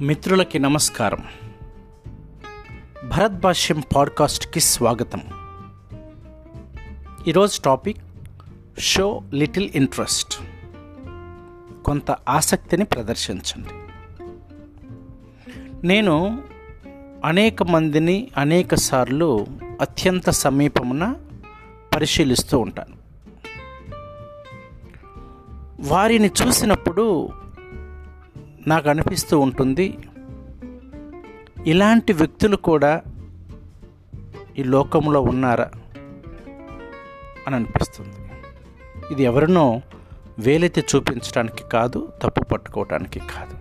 మిత్రులకి నమస్కారం. భరత్ భాష్యం పాడ్కాస్ట్కి స్వాగతం. ఈరోజు టాపిక్ షో లిటిల్ ఇంట్రెస్ట్. కొంత ఆసక్తిని ప్రదర్శించండి. నేను అనేక మందిని అనేక సార్లు అత్యంత సమీపమున పరిశీలిస్తూ ఉంటాను. వారిని చూసినప్పుడు నాకు అనిపిస్తూ ఉంటుంది. ఇలాంటి వ్యక్తులు కూడా ఈ లోకంలో ఉన్నారా అని అనిపిస్తుంది. ఇది ఎవరినో వేలైతే చూపించడానికి కాదు తప్పు పట్టుకోవటానికి కాదు.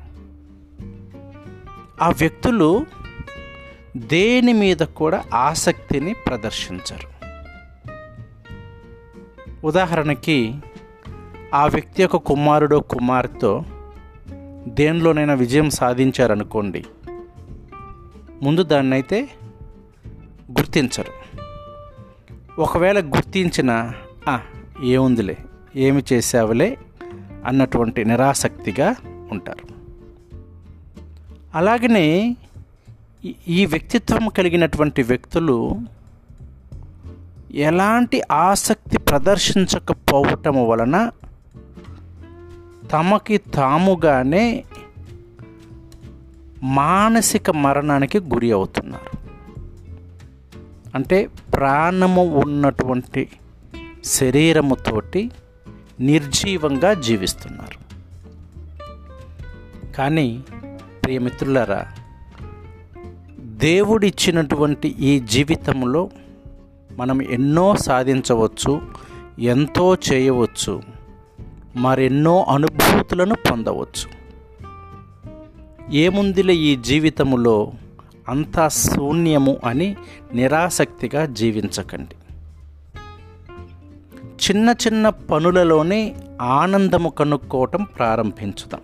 ఆ వ్యక్తులు దేని మీద కూడా ఆసక్తిని ప్రదర్శించరు. ఉదాహరణకి ఆ వ్యక్తి యొక్క కుమారుడో కుమార్తె దేనిలోనైనా విజయం సాధించారనుకోండి ముందు దాన్నైతే గుర్తించరు. ఒకవేళ గుర్తించిన "ఆ, ఏముందిలే ఏమి చేసావులే అన్నటువంటి నిరాసక్తిగా ఉంటారు. అలాగనే ఈ వ్యక్తిత్వం కలిగినటువంటి వ్యక్తులు ఎలాంటి ఆసక్తి ప్రదర్శించకపోవటం వలన తమకి తాముగానే మానసిక మరణానికి గురి అవుతున్నారు. అంటే ప్రాణము ఉన్నటువంటి శరీరముతోటి నిర్జీవంగా జీవిస్తున్నారు. కానీ ప్రియమిత్రులారా దేవుడిచ్చినటువంటి ఈ జీవితంలో మనం ఎన్నో సాధించవచ్చు ఎంతో చేయవచ్చు మరెన్నో అనుభూతులను పొందవచ్చు. ఏముందిలే ఈ జీవితములో అంతా శూన్యము అని నిరాసక్తిగా జీవించకండి. చిన్న చిన్న పనులలోనే ఆనందము కనుక్కోవటం ప్రారంభించుదాం.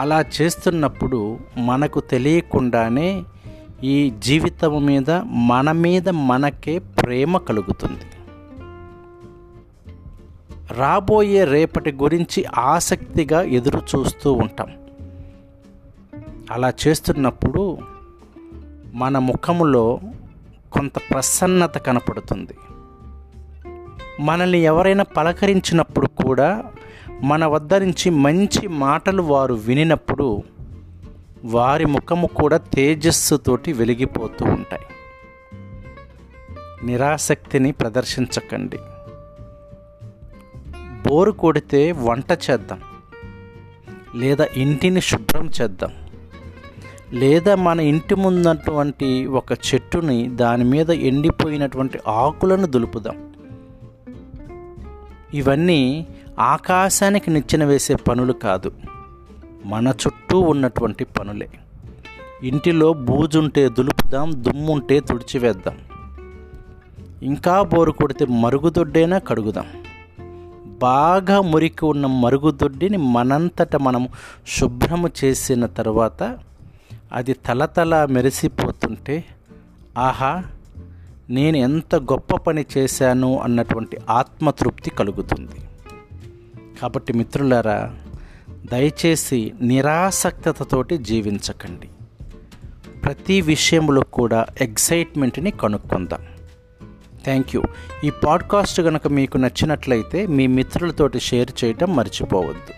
అలా చేస్తున్నప్పుడు మనకు తెలియకుండానే ఈ జీవితం మీద మన మీద మనకే ప్రేమ కలుగుతుంది. రాబోయే రేపటి గురించి ఆసక్తిగా ఎదురు చూస్తూ ఉంటాం. అలా చేస్తున్నప్పుడు మన ముఖములో కొంత ప్రసన్నత కనపడుతుంది. మనల్ని ఎవరైనా పలకరించినప్పుడు కూడా మన వద్ద నుంచి మంచి మాటలు వారు వినినప్పుడు వారి ముఖము కూడా తేజస్సుతోటి వెలిగిపోతూ ఉంటాయి. నిరాసక్తిని ప్రదర్శించకండి. బోరు కొడితే వంట చేద్దాం. లేదా ఇంటిని శుభ్రం చేద్దాం. లేదా మన ఇంటి ముందటువంటి ఒక చెట్టుని దాని మీద ఎండిపోయినటువంటి ఆకులను దులుపుదాం. ఇవన్నీ ఆకాశానికి నిచ్చెన వేసే పనులు కాదు. మన చుట్టూ ఉన్నటువంటి పనులే. ఇంటిలో బూజుంటే దులుపుదాం దుమ్ముంటే తుడిచివేద్దాం. ఇంకా బోరు కొడితే మరుగుదొడ్డైనా కడుగుదాం. బాగా మురికి ఉన్న మరుగుదొడ్డిని మనంతట మనం శుభ్రము చేసిన తర్వాత అది తలతల మెరిసిపోతుంటే ఆహా నేను ఎంత గొప్ప పని చేశాను అన్నటువంటి ఆత్మతృప్తి కలుగుతుంది. కాబట్టి మిత్రులారా దయచేసి నిరాసక్తతతోటి జీవించకండి. ప్రతి విషయంలో కూడా ఎగ్జైట్మెంట్ని కనుక్కుందాం. థ్యాంక్ యూ ఈ పాడ్కాస్ట్ కనుక మీకు నచ్చినట్లయితే మీ మిత్రులతోటి షేర్ చేయటం మర్చిపోవద్దు.